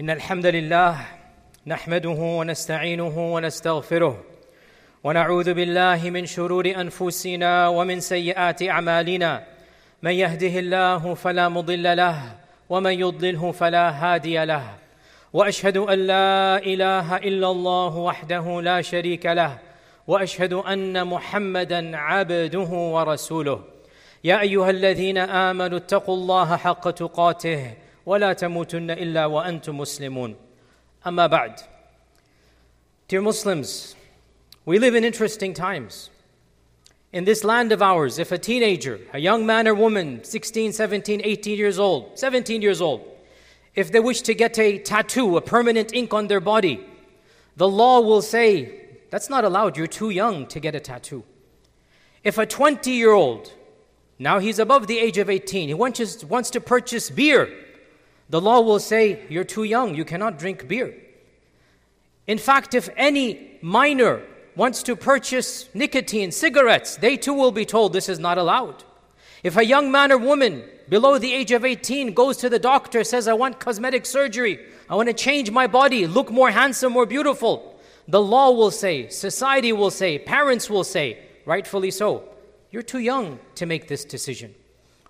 إن الحمد لله نحمده ونستعينه ونستغفره ونعوذ بالله من شرور أنفسنا ومن سيئات أعمالنا. من يهده الله فلا مضل له ومن يضلله فلا هادي له. وأشهد أن لا إله إلا الله وحده لا شريك له. وأشهد أن محمدا عبده ورسوله. يا أيها الذين آمنوا اتقوا الله حق تقاته ولا تموتن الا وانتم مسلمون اما بعد Dear Muslims, we live in interesting times. In this land of ours, if a teenager, a young man or woman, 16, 17, 18 years old, 17 years old, if they wish to get a tattoo, a permanent ink on their body, the law will say, that's not allowed, you're too young to get a tattoo. If a 20 year old, now he's above the age of 18, he wants, wants to purchase beer, the law will say, you're too young, you cannot drink beer. In fact, if any minor wants to purchase nicotine, cigarettes, they too will be told this is not allowed. If a young man or woman below the age of 18 goes to the doctor, says, I want cosmetic surgery, I want to change my body, look more handsome, more beautiful, the law will say, society will say, parents will say, rightfully so, you're too young to make this decision.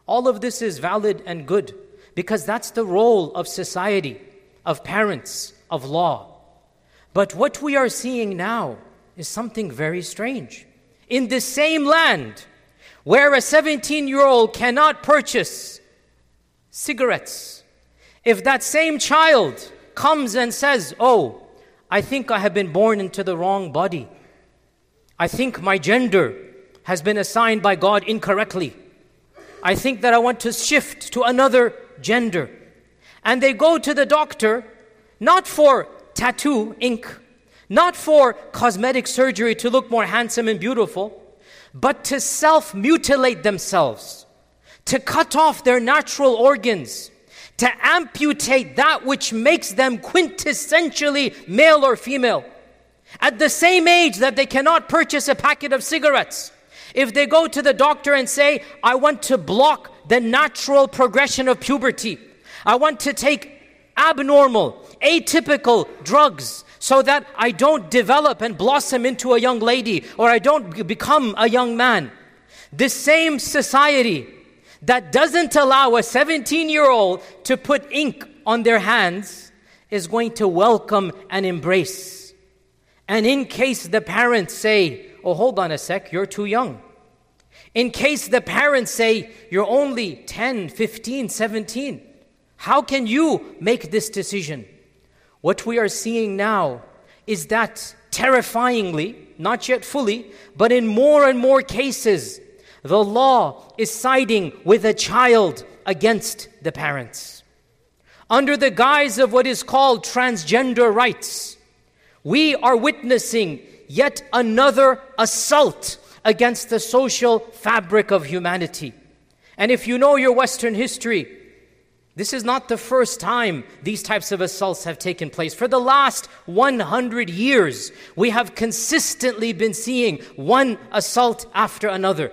All of this is valid and good because that's the role of society, of parents, of law. But what we are seeing now is something very strange. In the same land where a 17 year old cannot purchase cigarettes, if that same child comes and says, Oh, I think I have been born into the wrong body, I think my gender has been assigned by God incorrectly, I think that I want to shift to another gender. And they go to the doctor not for tattoo ink not for cosmetic surgery to look more handsome and beautiful, but to self mutilate themselves, to cut off their natural organs, to amputate that which makes them quintessentially male or female. At the same age that they cannot purchase a packet of cigarettes, if they go to the doctor and say, I want to block the natural progression of puberty, I want to take abnormal, atypical drugs so that I don't develop and blossom into a young lady or I don't become a young man. This same society that doesn't allow a 17 year old to put ink on their hands is going to welcome and embrace. And in case the parents say, Oh, hold on a sec, you're too young. In case the parents say, You're only 10, 15, 17, how can you make this decision? What we are seeing now is that terrifyingly, not yet fully, but in more and more cases, the law is siding with a child against the parents. Under the guise of what is called transgender rights, we are witnessing yet another assault against the social fabric of humanity. And if you know your Western history, this is not the first time these types of assaults have taken place. For the last 100 years, we have consistently been seeing one assault after another.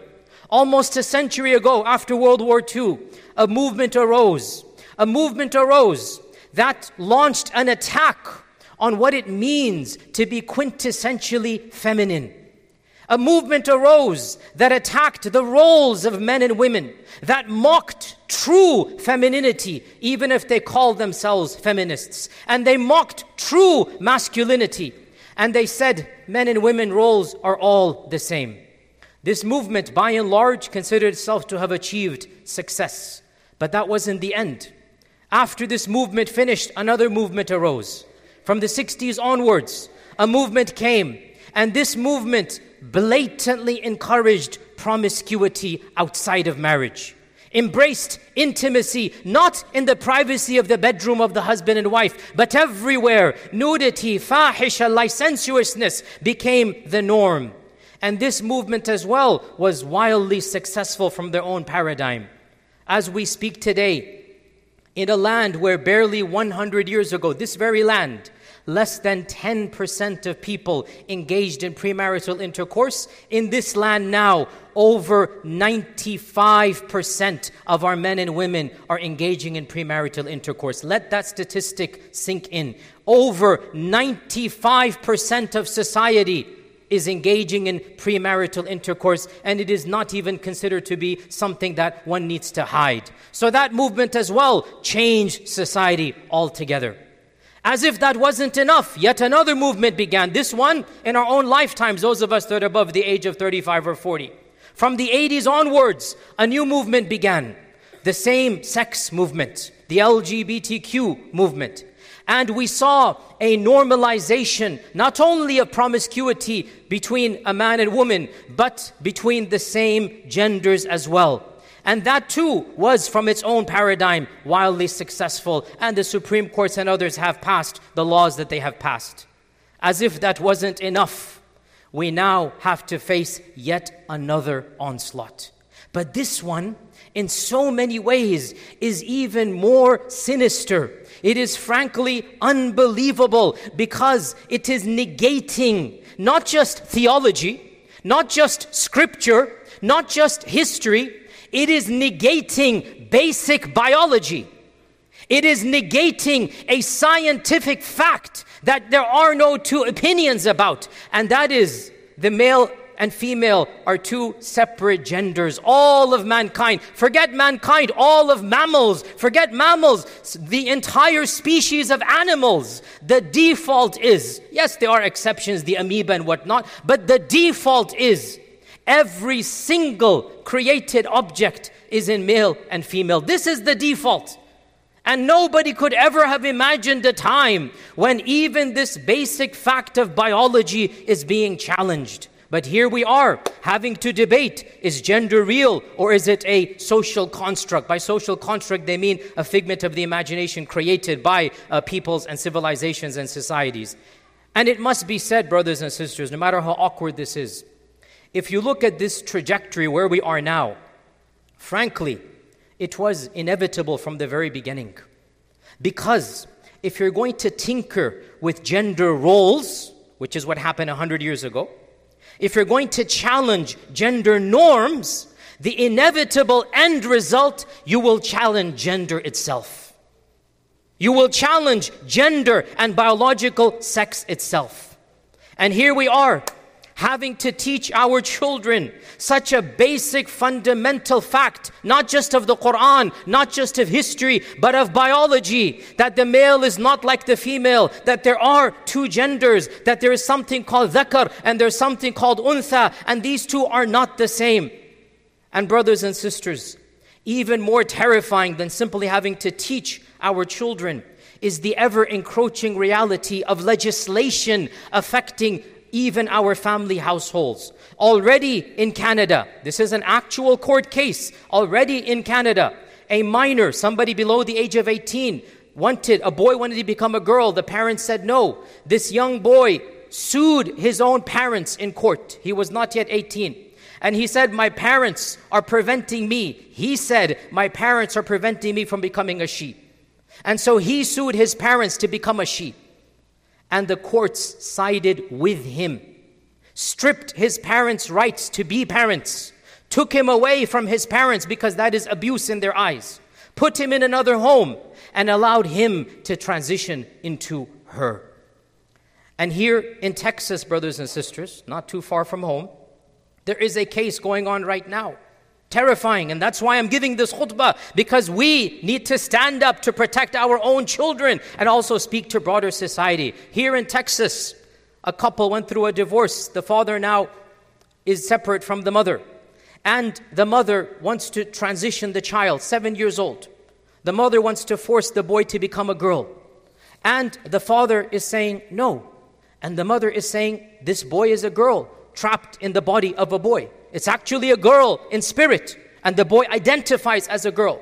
Almost a century ago, after World War II, a movement arose. A movement arose that launched an attack on what it means to be quintessentially feminine. A movement arose that attacked the roles of men and women, that mocked true femininity, even if they called themselves feminists. And they mocked true masculinity. And they said men and women roles are all the same. This movement, by and large, considered itself to have achieved success. But that wasn't the end. After this movement finished, another movement arose. From the 60s onwards, a movement came. And this movement blatantly encouraged promiscuity outside of marriage, embraced intimacy not in the privacy of the bedroom of the husband and wife, but everywhere. Nudity, fahisha, licentiousness became the norm. And this movement as well was wildly successful from their own paradigm. As we speak today, in a land where barely 100 years ago, this very land, less than 10% of people engaged in premarital intercourse. In this land now, over 95% of our men and women are engaging in premarital intercourse. Let that statistic sink in. Over 95% of society is engaging in premarital intercourse, and it is not even considered to be something that one needs to hide. So, that movement as well changed society altogether. As if that wasn't enough, yet another movement began. This one in our own lifetimes, those of us that are above the age of 35 or 40. From the 80s onwards, a new movement began the same sex movement, the LGBTQ movement. And we saw a normalization not only of promiscuity between a man and woman, but between the same genders as well. And that too was from its own paradigm wildly successful. And the Supreme Courts and others have passed the laws that they have passed. As if that wasn't enough we now have to face yet another onslaught. But this one, in so many ways, is even more sinister. It is frankly unbelievable because it is negating not just theology, not just scripture, not just history, it is negating basic biology. It is negating a scientific fact that there are no two opinions about, and that is the male and female are two separate genders. All of mankind, forget mankind, all of mammals, forget mammals, the entire species of animals. The default is, yes, there are exceptions, the amoeba and whatnot, but the default is every single created object is in male and female. This is the default. And nobody could ever have imagined a time when even this basic fact of biology is being challenged. But here we are having to debate is gender real or is it a social construct? By social construct, they mean a figment of the imagination created by uh, peoples and civilizations and societies. And it must be said, brothers and sisters, no matter how awkward this is, if you look at this trajectory where we are now, frankly, it was inevitable from the very beginning. Because if you're going to tinker with gender roles, which is what happened 100 years ago, if you're going to challenge gender norms, the inevitable end result, you will challenge gender itself. You will challenge gender and biological sex itself. And here we are, having to teach our children such a basic fundamental fact, not just of the Quran, not just of history, but of biology, that the male is not like the female, that there are two genders, that there is something called dhakar and there's something called untha, and these two are not the same. And brothers and sisters, even more terrifying than simply having to teach our children is the ever encroaching reality of legislation affecting even our family households. Already in Canada, this is an actual court case, already in Canada, a minor, somebody below the age of 18, wanted, a boy wanted to become a girl. The parents said no. This young boy sued his own parents in court. He was not yet 18. And he said, My parents are preventing me. He said, My parents are preventing me from becoming a sheep. And so he sued his parents to become a sheep and the courts sided with him, stripped his parents' rights to be parents, took him away from his parents because that is abuse in their eyes, put him in another home, and allowed him to transition into her. And here in Texas, brothers and sisters, not too far from home, there is a case going on right now terrifying. And that's why I'm giving this khutbah because we need to stand up to protect our own children and also speak to broader society. Here in Texas, a couple went through a divorce. The father now is separate from the mother. And the mother wants to transition the child, seven years old. The mother wants to force the boy to become a girl. And the father is saying no. And the mother is saying, This boy is a girl trapped in the body of a boy. It's actually a girl in spirit, and the boy identifies as a girl.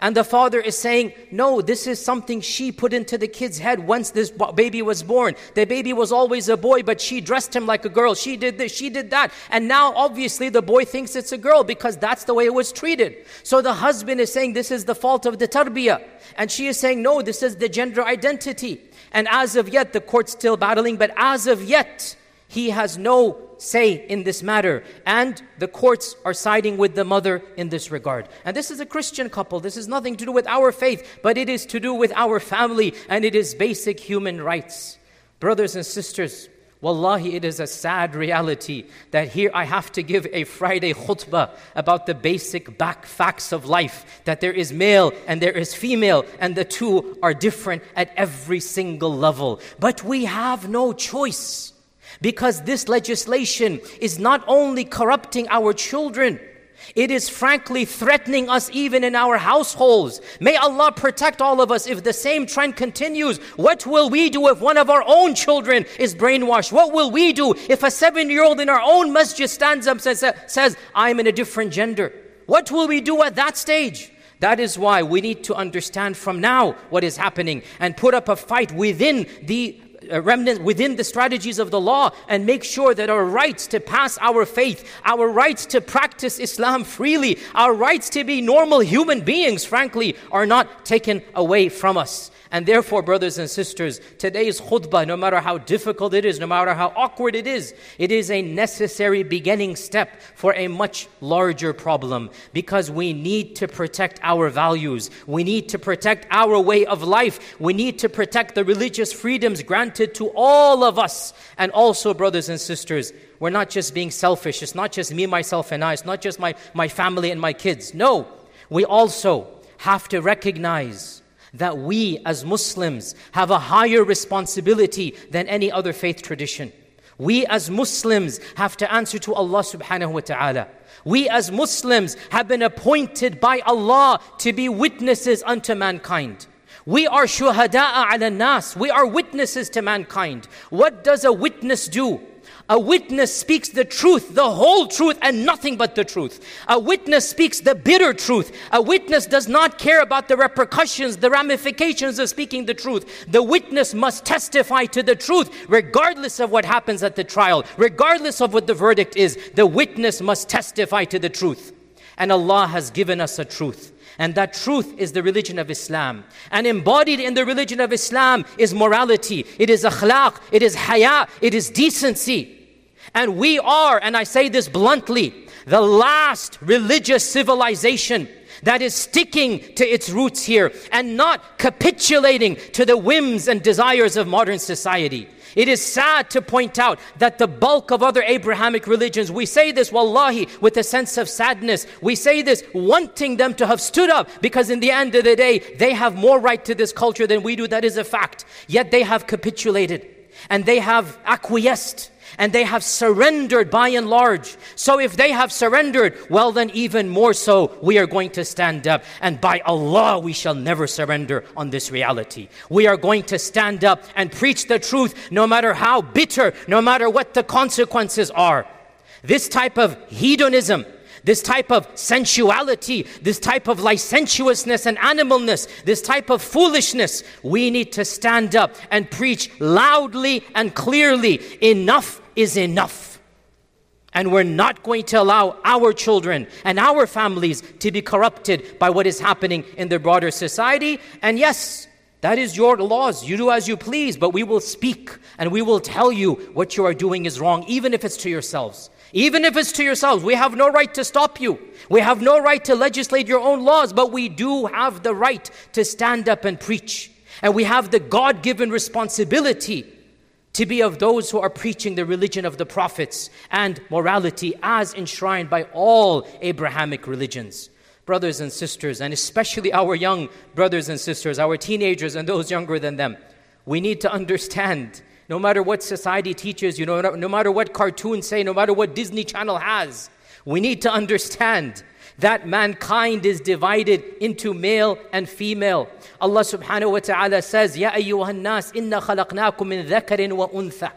And the father is saying, No, this is something she put into the kid's head once this baby was born. The baby was always a boy, but she dressed him like a girl. She did this, she did that. And now, obviously, the boy thinks it's a girl because that's the way it was treated. So the husband is saying, This is the fault of the tarbiyah. And she is saying, No, this is the gender identity. And as of yet, the court's still battling, but as of yet, he has no say in this matter. And the courts are siding with the mother in this regard. And this is a Christian couple. This is nothing to do with our faith, but it is to do with our family and it is basic human rights. Brothers and sisters, Wallahi, it is a sad reality that here I have to give a Friday khutbah about the basic back facts of life that there is male and there is female, and the two are different at every single level. But we have no choice. Because this legislation is not only corrupting our children, it is frankly threatening us even in our households. May Allah protect all of us if the same trend continues. What will we do if one of our own children is brainwashed? What will we do if a seven year old in our own masjid stands up and says, I'm in a different gender? What will we do at that stage? That is why we need to understand from now what is happening and put up a fight within the remnant within the strategies of the law and make sure that our rights to pass our faith, our rights to practice Islam freely, our rights to be normal human beings, frankly, are not taken away from us. And therefore, brothers and sisters, today's khutbah, no matter how difficult it is, no matter how awkward it is, it is a necessary beginning step for a much larger problem because we need to protect our values. We need to protect our way of life. We need to protect the religious freedoms granted to all of us. And also, brothers and sisters, we're not just being selfish. It's not just me, myself, and I. It's not just my, my family and my kids. No, we also have to recognize that we as Muslims have a higher responsibility than any other faith tradition. We as Muslims have to answer to Allah subhanahu wa ta'ala. We as Muslims have been appointed by Allah to be witnesses unto mankind. We are shuhada'a ala nas. We are witnesses to mankind. What does a witness do? A witness speaks the truth, the whole truth, and nothing but the truth. A witness speaks the bitter truth. A witness does not care about the repercussions, the ramifications of speaking the truth. The witness must testify to the truth, regardless of what happens at the trial, regardless of what the verdict is. The witness must testify to the truth. And Allah has given us a truth. And that truth is the religion of Islam. And embodied in the religion of Islam is morality, it is akhlaq, it is haya, it is decency. And we are, and I say this bluntly, the last religious civilization that is sticking to its roots here and not capitulating to the whims and desires of modern society. It is sad to point out that the bulk of other Abrahamic religions, we say this, wallahi, with a sense of sadness. We say this wanting them to have stood up because in the end of the day, they have more right to this culture than we do. That is a fact. Yet they have capitulated and they have acquiesced and they have surrendered by and large. So if they have surrendered, well, then even more so, we are going to stand up. And by Allah, we shall never surrender on this reality. We are going to stand up and preach the truth, no matter how bitter, no matter what the consequences are. This type of hedonism, this type of sensuality, this type of licentiousness and animalness, this type of foolishness, we need to stand up and preach loudly and clearly enough is enough. And we're not going to allow our children and our families to be corrupted by what is happening in the broader society. And yes, that is your laws. You do as you please, but we will speak and we will tell you what you are doing is wrong, even if it's to yourselves. Even if it's to yourselves, we have no right to stop you. We have no right to legislate your own laws, but we do have the right to stand up and preach. And we have the God given responsibility to be of those who are preaching the religion of the prophets and morality as enshrined by all Abrahamic religions. Brothers and sisters, and especially our young brothers and sisters, our teenagers and those younger than them, we need to understand no matter what society teaches you, no, no matter what cartoons say, no matter what Disney Channel has, we need to understand that mankind is divided into male and female. Allah subhanahu wa ta'ala says, Ya ayyuhan nas, inna khalaqnakum min dhakarin wa untha.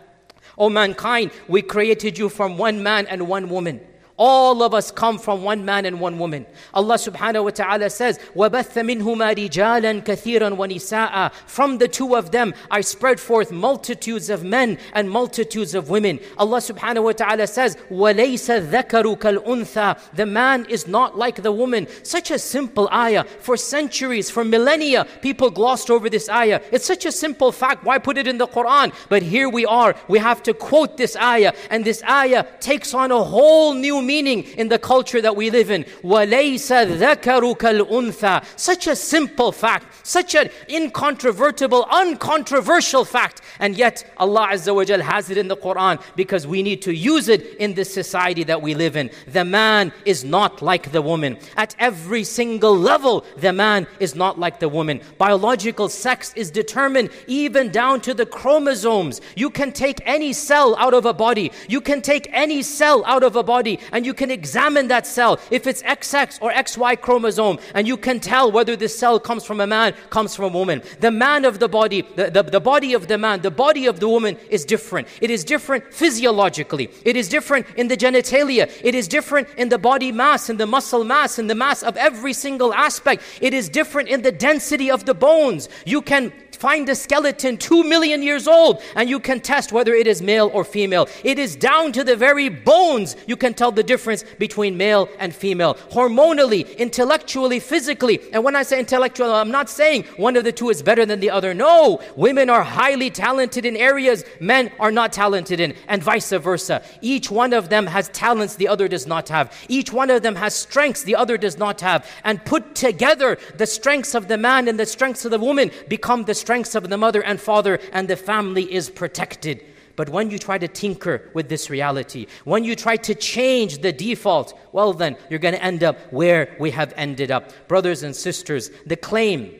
O mankind, we created you from one man and one woman. All of us come from one man and one woman. Allah subhanahu wa ta'ala says, وَبَثَّ مِنْهُمَا رِجَالًا كَثِيرًا وَنِسَاءً From the two of them I spread forth multitudes of men and multitudes of women. Allah subhanahu wa ta'ala says, وَلَيْسَ الذَّكَرُ كَالْأُنثَى The man is not like the woman. Such a simple ayah. For centuries, for millennia, people glossed over this ayah. It's such a simple fact. Why put it in the Quran? But here we are. We have to quote this ayah. And this ayah takes on a whole new meaning in the culture that we live in. وَلَيْسَ الذَّكَرُ كَالْأُنثَى Such a simple fact, such an incontrovertible, uncontroversial fact. And yet Allah Azza wa Jal has it in the Quran because we need to use it in this society that we live in. The man is not like the woman. At every single level, the man is not like the woman. Biological sex is determined even down to the chromosomes. You can take any cell out of a body. You can take any cell out of a body and you can examine that cell if it's XX or XY chromosome and you can tell whether this cell comes from a man, comes from a woman. The man of the body, the, the, the body of the man, the body of the woman is different. It is different physiologically. It is different in the genitalia. It is different in the body mass, in the muscle mass, in the mass of every single aspect. It is different in the density of the bones. You can find a skeleton two million years old and you can test whether it is male or female. It is down to the very bones you can tell the difference between male and female. Hormonally, intellectually, physically. And when I say intellectual, I'm not saying one of the two is better than the other. No, women are highly talented in areas men are not talented in, and vice versa. Each one of them has talents the other does not have. Each one of them has strengths the other does not have. And put together, the strengths of the man and the strengths of the woman become the strengths strengths of the mother and father, and the family is protected. But when you try to tinker with this reality, when you try to change the default, well, then you're going to end up where we have ended up. Brothers and sisters, the claim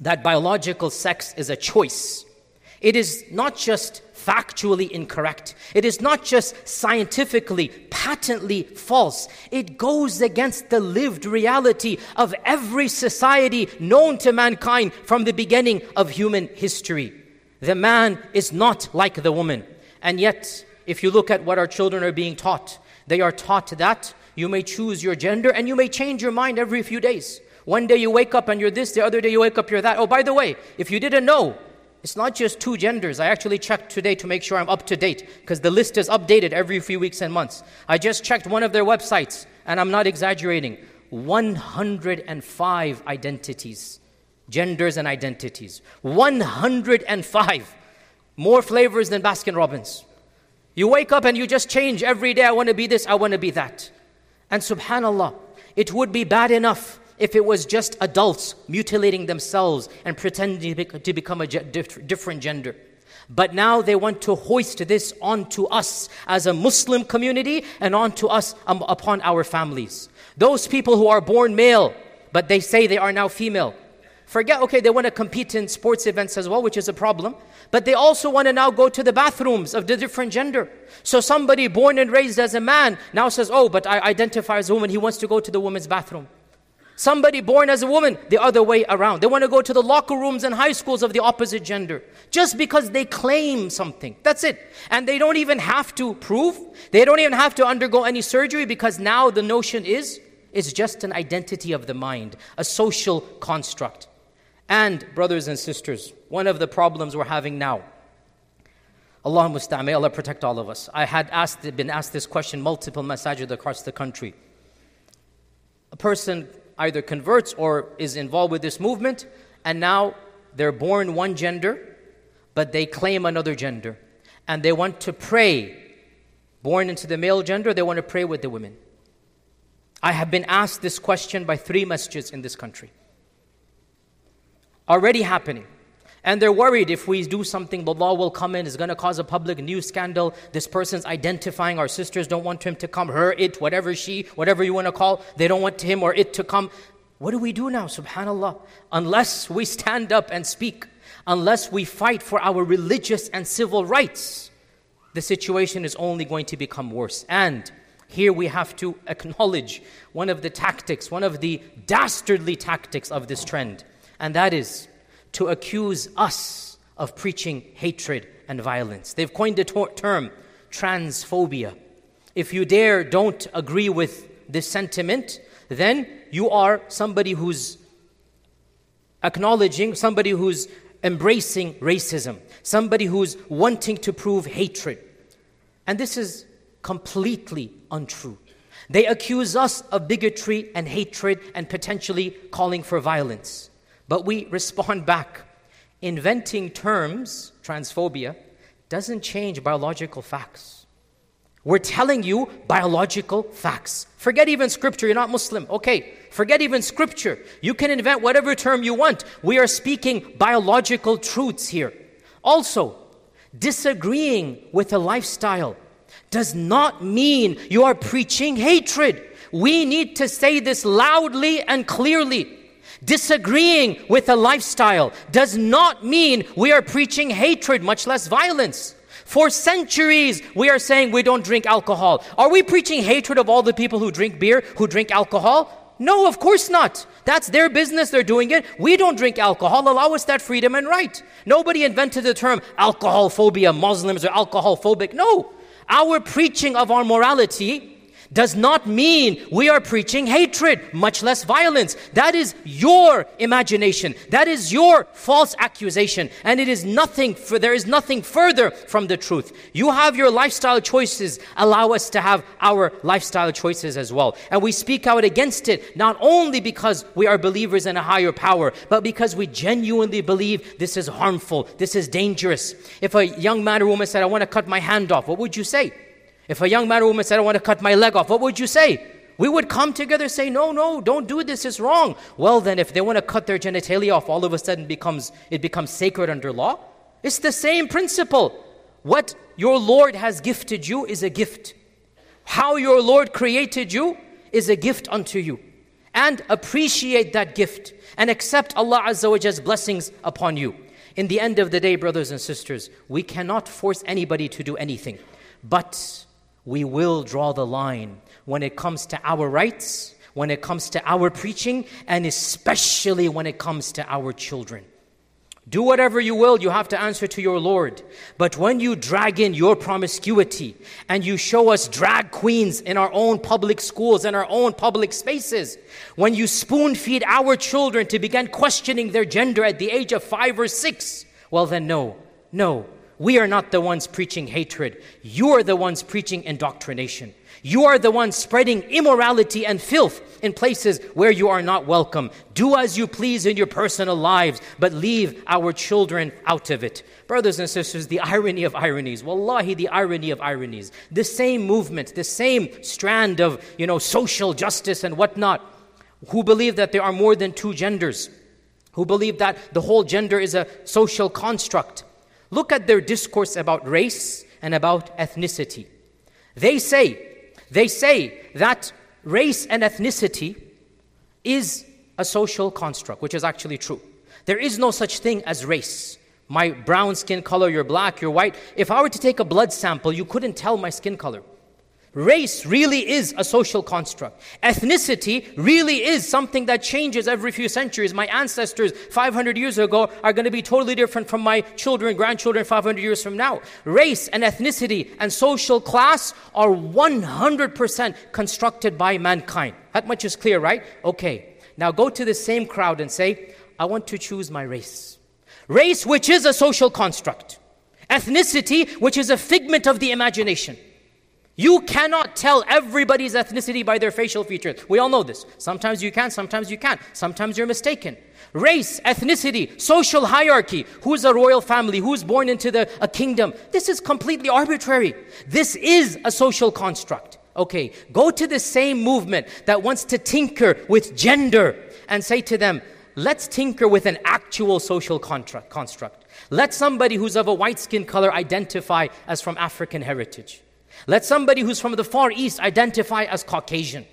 that biological sex is a choice, it is not just factually incorrect. It is not just scientifically, patently false. It goes against the lived reality of every society known to mankind from the beginning of human history. The man is not like the woman. And yet, if you look at what our children are being taught, they are taught that you may choose your gender and you may change your mind every few days. One day you wake up and you're this, the other day you wake up you're that. Oh, by the way, if you didn't know, it's not just two genders. I actually checked today to make sure I'm up to date because the list is updated every few weeks and months. I just checked one of their websites and I'm not exaggerating 105 identities, genders and identities. 105. More flavors than Baskin Robbins. You wake up and you just change every day. I want to be this, I want to be that. And subhanAllah, it would be bad enough if it was just adults mutilating themselves and pretending to become a different gender. But now they want to hoist this onto us as a Muslim community and onto us um, upon our families. Those people who are born male, but they say they are now female. Forget, okay, they want to compete in sports events as well, which is a problem. But they also want to now go to the bathrooms of the different gender. So somebody born and raised as a man now says, oh, but I identify as a woman. He wants to go to the woman's bathroom. Somebody born as a woman, the other way around. They want to go to the locker rooms and high schools of the opposite gender just because they claim something. That's it. And they don't even have to prove, they don't even have to undergo any surgery because now the notion is it's just an identity of the mind, a social construct. And, brothers and sisters, one of the problems we're having now. Allah musta'an, may Allah protect all of us. I had asked, been asked this question multiple masajid across the country. A person either converts or is involved with this movement, and now they're born one gender, but they claim another gender. And they want to pray, born into the male gender, they want to pray with the women. I have been asked this question by three masjids in this country. Already happening. And they're worried if we do something, the law will come in, it's going to cause a public news scandal. This person's identifying, our sisters don't want him to come, her, it, whatever she, whatever you want to call, they don't want him or it to come. What do we do now, subhanAllah? Unless we stand up and speak, unless we fight for our religious and civil rights, the situation is only going to become worse. And here we have to acknowledge one of the tactics, one of the dastardly tactics of this trend, and that is to accuse us of preaching hatred and violence. They've coined the term transphobia. if you dare don't agree with this sentiment, then you are somebody who's acknowledging, somebody who's embracing racism, somebody who's wanting to prove hatred. And this is completely untrue. They accuse us of bigotry and hatred and potentially calling for violence. But we respond back. Inventing terms, transphobia, doesn't change biological facts. We're telling you biological facts. Forget even scripture, you're not Muslim. Okay, forget even scripture. You can invent whatever term you want. We are speaking biological truths here. Also, disagreeing with a lifestyle does not mean you are preaching hatred. We need to say this loudly and clearly. Disagreeing with a lifestyle does not mean we are preaching hatred, much less violence. For centuries, we are saying we don't drink alcohol. Are we preaching hatred of all the people who drink beer, who drink alcohol? No, of course not. That's their business, they're doing it. We don't drink alcohol. Allow us that freedom and right. Nobody invented the term alcohol phobia, Muslims are alcohol phobic. No. Our preaching of our morality does not mean we are preaching hatred, much less violence. That is your imagination. That is your false accusation. And it is nothing, for, there is nothing further from the truth. You have your lifestyle choices. Allow us to have our lifestyle choices as well. And we speak out against it, not only because we are believers in a higher power, but because we genuinely believe this is harmful, this is dangerous. If a young man or woman said, I want to cut my hand off, what would you say? If a young man or woman said, I want to cut my leg off, what would you say? We would come together say, No, no, don't do this, it's wrong. Well, then, if they want to cut their genitalia off, all of a sudden becomes, it becomes sacred under law. It's the same principle. What your Lord has gifted you is a gift. How your Lord created you is a gift unto you. And appreciate that gift and accept Allah Azza wa blessings upon you. In the end of the day, brothers and sisters, we cannot force anybody to do anything. But we will draw the line when it comes to our rights, when it comes to our preaching, and especially when it comes to our children. Do whatever you will, you have to answer to your Lord. But when you drag in your promiscuity and you show us drag queens in our own public schools and our own public spaces, when you spoon feed our children to begin questioning their gender at the age of five or six, well, then, no, no, we are not the ones preaching hatred. You are the ones preaching indoctrination. You are the ones spreading immorality and filth in places where you are not welcome. Do as you please in your personal lives, but leave our children out of it. Brothers and sisters, the irony of ironies, wallahi, the irony of ironies. The same movement, the same strand of, you know, social justice and whatnot, who believe that there are more than two genders, who believe that the whole gender is a social construct Look at their discourse about race and about ethnicity. They say, they say that race and ethnicity is a social construct, which is actually true. There is no such thing as race. My brown skin color, you're black, you're white. If I were to take a blood sample, you couldn't tell my skin color. Race really is a social construct. Ethnicity really is something that changes every few centuries. My ancestors 500 years ago are going to be totally different from my children, grandchildren 500 years from now. Race and ethnicity and social class are 100% constructed by mankind. That much is clear, right? Okay. Now go to the same crowd and say, I want to choose my race. Race, which is a social construct. Ethnicity, which is a figment of the imagination. You cannot tell everybody's ethnicity by their facial features. We all know this. Sometimes you can, sometimes you can't. Sometimes you're mistaken. Race, ethnicity, social hierarchy, who's a royal family, who's born into the, a kingdom. This is completely arbitrary. This is a social construct. Okay, go to the same movement that wants to tinker with gender and say to them, let's tinker with an actual social construct. Let somebody who's of a white skin color identify as from African heritage. Let somebody who's from the Far East identify as Caucasian.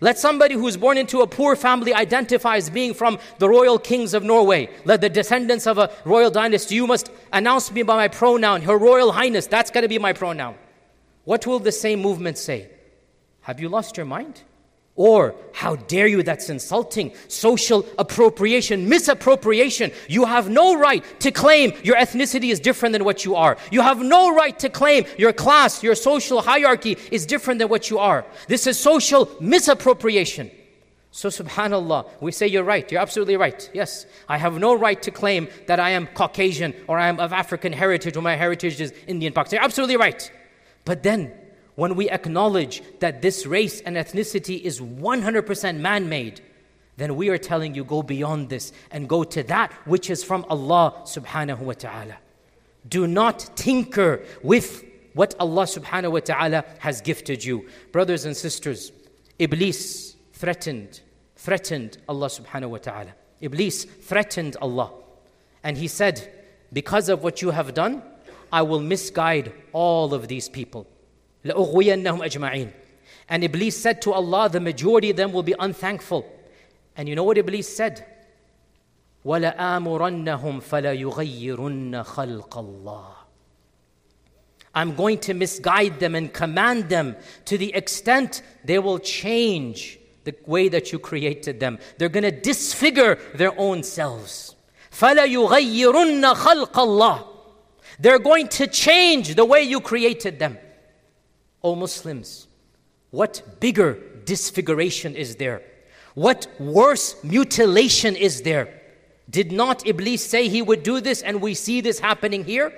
Let somebody who's born into a poor family identify as being from the royal kings of Norway. Let the descendants of a royal dynasty, you must announce me by my pronoun, Her Royal Highness, that's going to be my pronoun. What will the same movement say? Have you lost your mind? Or, how dare you, that's insulting. Social appropriation, misappropriation. You have no right to claim your ethnicity is different than what you are. You have no right to claim your class, your social hierarchy is different than what you are. This is social misappropriation. So, subhanAllah, we say you're right, you're absolutely right. Yes, I have no right to claim that I am Caucasian or I am of African heritage or my heritage is Indian Pakistan. You're absolutely right. But then, when we acknowledge that this race and ethnicity is 100% man made, then we are telling you go beyond this and go to that which is from Allah subhanahu wa ta'ala. Do not tinker with what Allah subhanahu wa ta'ala has gifted you. Brothers and sisters, Iblis threatened, threatened Allah subhanahu wa ta'ala. Iblis threatened Allah. And he said, Because of what you have done, I will misguide all of these people. لَأُغْوِيَنَّهُمْ أَجْمَعِينَ And Iblis said to Allah, the majority of them will be unthankful. And you know what Iblis said? وَلَآمُرَنَّهُمْ فَلَيُغَيِّرُنَّ خَلْقَ اللَّهِ I'm going to misguide them and command them to the extent they will change the way that you created them. They're going to disfigure their own selves. فَلَيُغَيِّرُنَّ خَلْقَ اللَّهِ They're going to change the way you created them. O Muslims, what bigger disfiguration is there? What worse mutilation is there? Did not Iblis say he would do this and we see this happening here?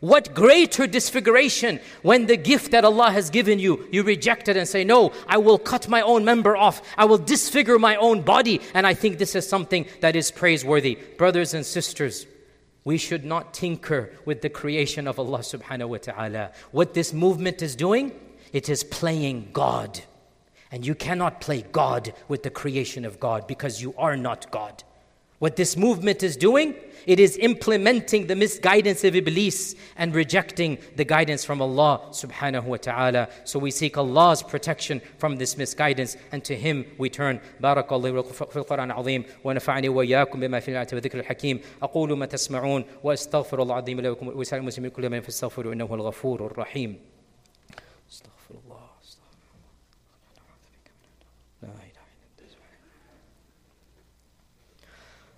What greater disfiguration when the gift that Allah has given you, you reject it and say, No, I will cut my own member off. I will disfigure my own body. And I think this is something that is praiseworthy. Brothers and sisters, we should not tinker with the creation of Allah subhanahu wa ta'ala. What this movement is doing, it is playing God. And you cannot play God with the creation of God because you are not God. What this movement is doing, it is implementing the misguidance of Iblis and rejecting the guidance from Allah subhanahu wa ta'ala. So we seek Allah's protection from this misguidance and to Him we turn. بارك الله في القرآن العظيم ونفعني وإياكم بما في الآيات والذكر الحكيم أقول ما تسمعون وأستغفر الله العظيم لكم ولسائر المسلمين كل من فاستغفروا إنه هو الغفور الرحيم استغفر الله لا إله إلا الله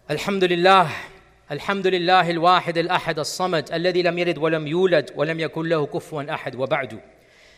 الحمد لله الحمد لله الواحد الأحد الصمد الذي لم يلد ولم يولد ولم يكن له كفوا أحد وبعد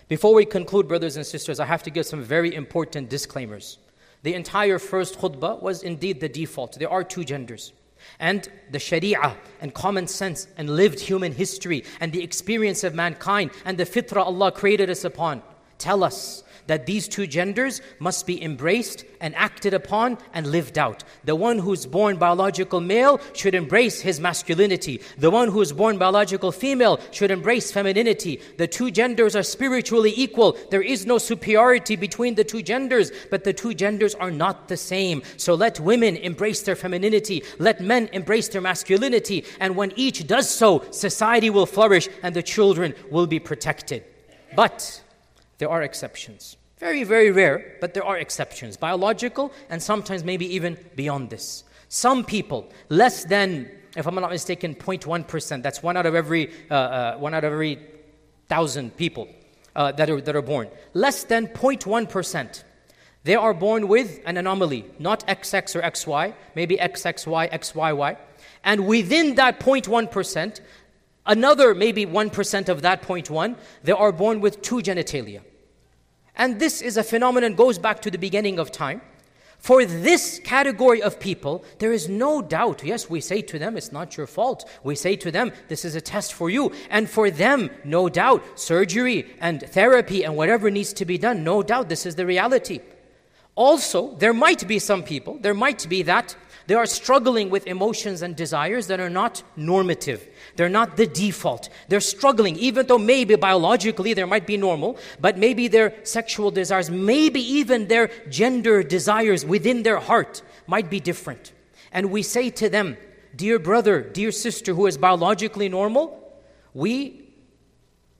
Before we conclude, brothers and sisters, I have to give some very important disclaimers. The entire first khutbah was indeed the default. There are two genders. And the sharia and common sense and lived human history and the experience of mankind and the fitrah Allah created us upon. Tell us that these two genders must be embraced and acted upon and lived out. The one who's born biological male should embrace his masculinity. The one who is born biological female should embrace femininity. The two genders are spiritually equal. There is no superiority between the two genders, but the two genders are not the same. So let women embrace their femininity. Let men embrace their masculinity. And when each does so, society will flourish and the children will be protected. But there are exceptions. Very, very rare, but there are exceptions. Biological and sometimes maybe even beyond this. Some people, less than, if I'm not mistaken, 0.1%, that's one out of every, uh, uh, one out of every thousand people uh, that, are, that are born. Less than 0.1%. They are born with an anomaly, not XX or XY, maybe XXY, XYY. And within that 0.1%, Another, maybe 1% of that 0.1, they are born with two genitalia. And this is a phenomenon goes back to the beginning of time. For this category of people, there is no doubt. Yes, we say to them, it's not your fault. We say to them, this is a test for you. And for them, no doubt, surgery and therapy and whatever needs to be done, no doubt, this is the reality. Also, there might be some people, there might be that they are struggling with emotions and desires that are not normative. They're not the default. They're struggling, even though maybe biologically they might be normal, but maybe their sexual desires, maybe even their gender desires within their heart might be different. And we say to them, Dear brother, dear sister who is biologically normal, we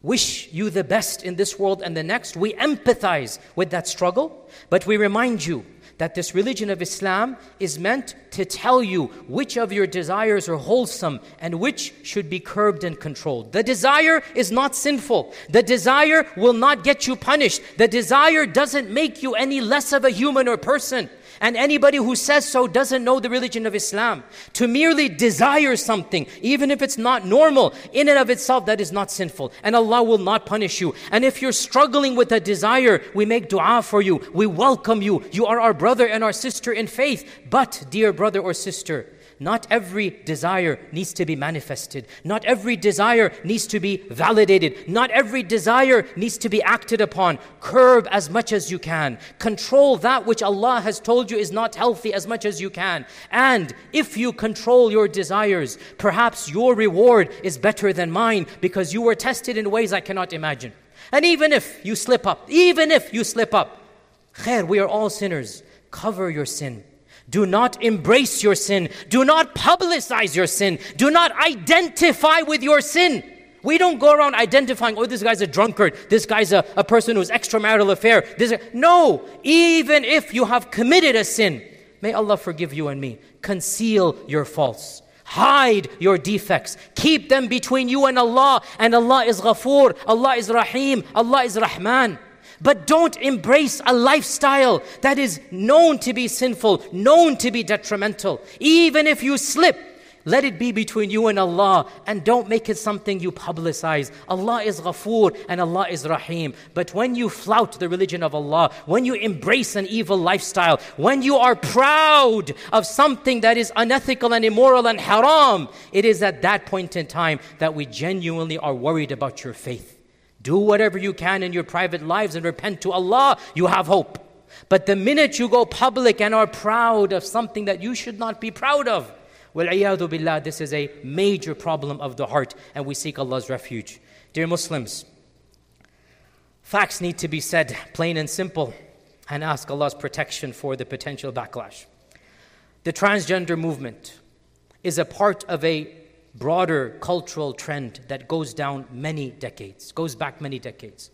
wish you the best in this world and the next. We empathize with that struggle, but we remind you that this religion of Islam is meant to tell you which of your desires are wholesome and which should be curbed and controlled. The desire is not sinful. The desire will not get you punished. The desire doesn't make you any less of a human or person. And anybody who says so doesn't know the religion of Islam. To merely desire something, even if it's not normal, in and of itself, that is not sinful. And Allah will not punish you. And if you're struggling with a desire, we make dua for you. We welcome you. You are our brother and our sister in faith. But, dear brother or sister, not every desire needs to be manifested. Not every desire needs to be validated. Not every desire needs to be acted upon. Curb as much as you can. Control that which Allah has told you is not healthy as much as you can. And if you control your desires, perhaps your reward is better than mine because you were tested in ways I cannot imagine. And even if you slip up, even if you slip up, khair, we are all sinners. Cover your sin. Do not embrace your sin. Do not publicize your sin. Do not identify with your sin. We don't go around identifying, oh, this guy's a drunkard. This guy's a, a person who's extramarital affair. This, no, even if you have committed a sin, may Allah forgive you and me. Conceal your faults. Hide your defects. Keep them between you and Allah. And Allah is Ghafoor. Allah is Rahim. Allah is Rahman. But don't embrace a lifestyle that is known to be sinful, known to be detrimental. Even if you slip, let it be between you and Allah and don't make it something you publicize. Allah is Ghafoor and Allah is Rahim. But when you flout the religion of Allah, when you embrace an evil lifestyle, when you are proud of something that is unethical and immoral and haram, it is at that point in time that we genuinely are worried about your faith. Do whatever you can in your private lives and repent to Allah, you have hope. But the minute you go public and are proud of something that you should not be proud of, well, billah, this is a major problem of the heart, and we seek Allah's refuge. Dear Muslims, facts need to be said plain and simple and ask Allah's protection for the potential backlash. The transgender movement is a part of a broader cultural trend that goes down many decades, goes back many decades.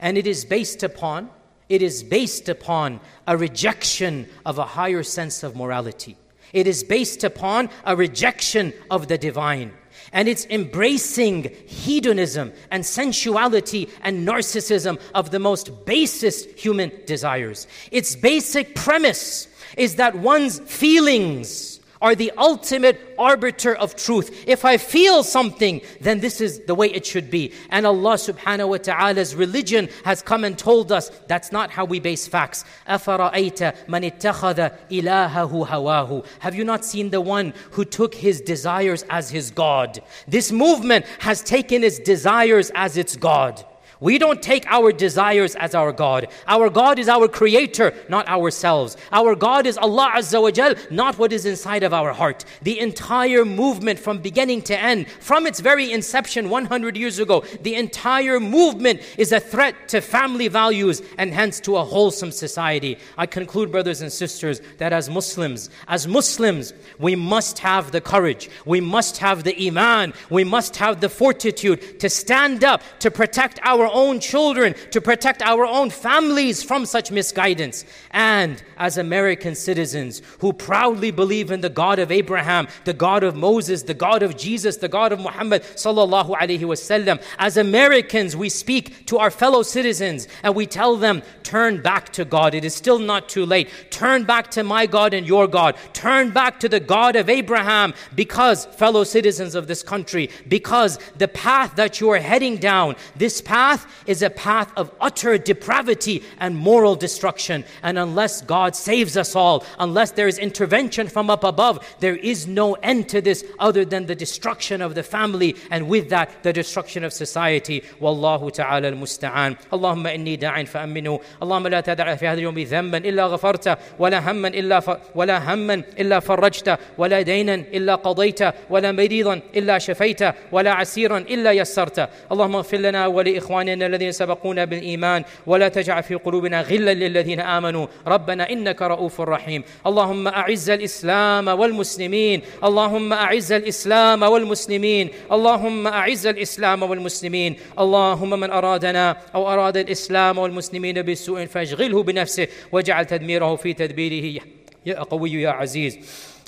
And it is based upon it is based upon a rejection of a higher sense of morality. It is based upon a rejection of the divine. And it's embracing hedonism and sensuality and narcissism of the most basest human desires. Its basic premise is that one's feelings, are the ultimate arbiter of truth. If I feel something, then this is the way it should be. And Allah subhanahu wa ta'ala's religion has come and told us that's not how we base facts. أَفَرَأَيْتَ مَنِ اتَّخَذَ إِلَهَهُ هَوَاهُ Have you not seen the one who took his desires as his God? This movement has taken its desires as its God. We don't take our desires as our God. Our God is our creator, not ourselves. Our God is Allah Azza wa Jal, not what is inside of our heart. The entire movement from beginning to end, from its very inception 100 years ago, the entire movement is a threat to family values and hence to a wholesome society. I conclude, brothers and sisters, that as Muslims, as Muslims, we must have the courage, we must have the iman, we must have the fortitude to stand up, to protect our own children, to protect our own families from such misguidance. And as American citizens who proudly believe in the God of Abraham, the God of Moses, the God of Jesus, the God of Muhammad sallallahu alaihi wasallam, as Americans we speak to our fellow citizens and we tell them, turn back to God. It is still not too late. Turn back to my God and your God. Turn back to the God of Abraham because, fellow citizens of this country, because the path that you are heading down, this path path is a path of utter depravity and moral destruction. And unless God saves us all, unless there is intervention from up above, there is no end to this other than the destruction of the family and with that the destruction of society. Wallahu ta'ala al-musta'an. Allahumma inni da'in fa'aminu. Allahumma la tad'a fi hadha al-yawm dhanban illa ghafarta ولا هما إلا ولا هما إلا فرجته ولا دينا إلا قضيته ولا مريضا إلا شفيته ولا عسيرا إلا يسرته اللهم اغفر لنا ولإخواننا إخواننا الذين سبقونا بالإيمان ولا تجعل في قلوبنا غلا للذين آمنوا. ربنا إنك رؤوف رحيم. اللهم أعز الإسلام والمسلمين. اللهم أعز الإسلام والمسلمين. اللهم أعز الإسلام والمسلمين. اللهم من أرادنا أو أراد الإسلام والمسلمين بسوء فاشغله بنفسه واجعل تدميره في تدبيره. يا قوي يا عزيز.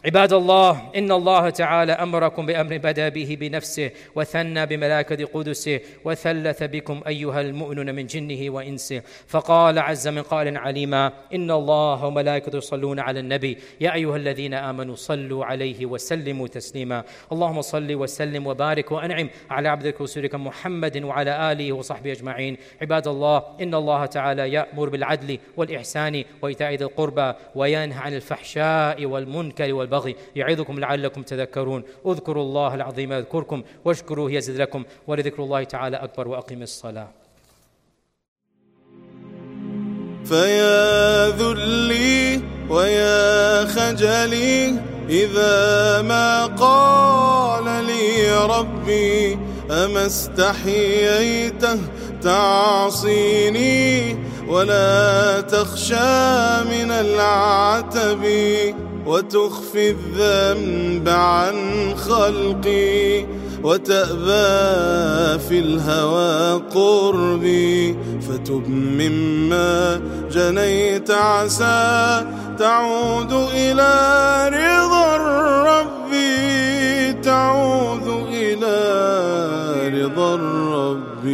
عباد الله إن الله تعالى أمركم بأمر بدا به بنفسه وثنى بملائكة قدسه وثلث بكم أيها المؤمنون من جنه وإنسه. فقال عز من قال عليما إن الله وملائكته يصلون على النبي. يا أيها الذين آمنوا صلوا عليه وسلموا تسليما. اللهم صل وسلم وبارك وأنعم على عبدك ورسولك محمد وعلى آله وصحبه أجمعين. عباد الله إن الله تعالى يأمر بالعدل والإحسان وإيتاء ذي القربى وينهى عن الفحشاء والمنكر والبغي البغي يعظكم لعلكم تذكرون. اذكروا الله العظيم يذكركم واشكروه يزد لكم ولذكر الله تعالى أكبر وأقم الصلاة. فيا ذلي ويا خجلي إذا ما قال لي ربي أما استحييته تعصيني ولا تخشى من العتب. وتخفي الذنب عن خلقي وتأبى في الهوى قربي فتب مما جنيت عسى تعود إلى رضا الرب. تعود إلى رضا الرب.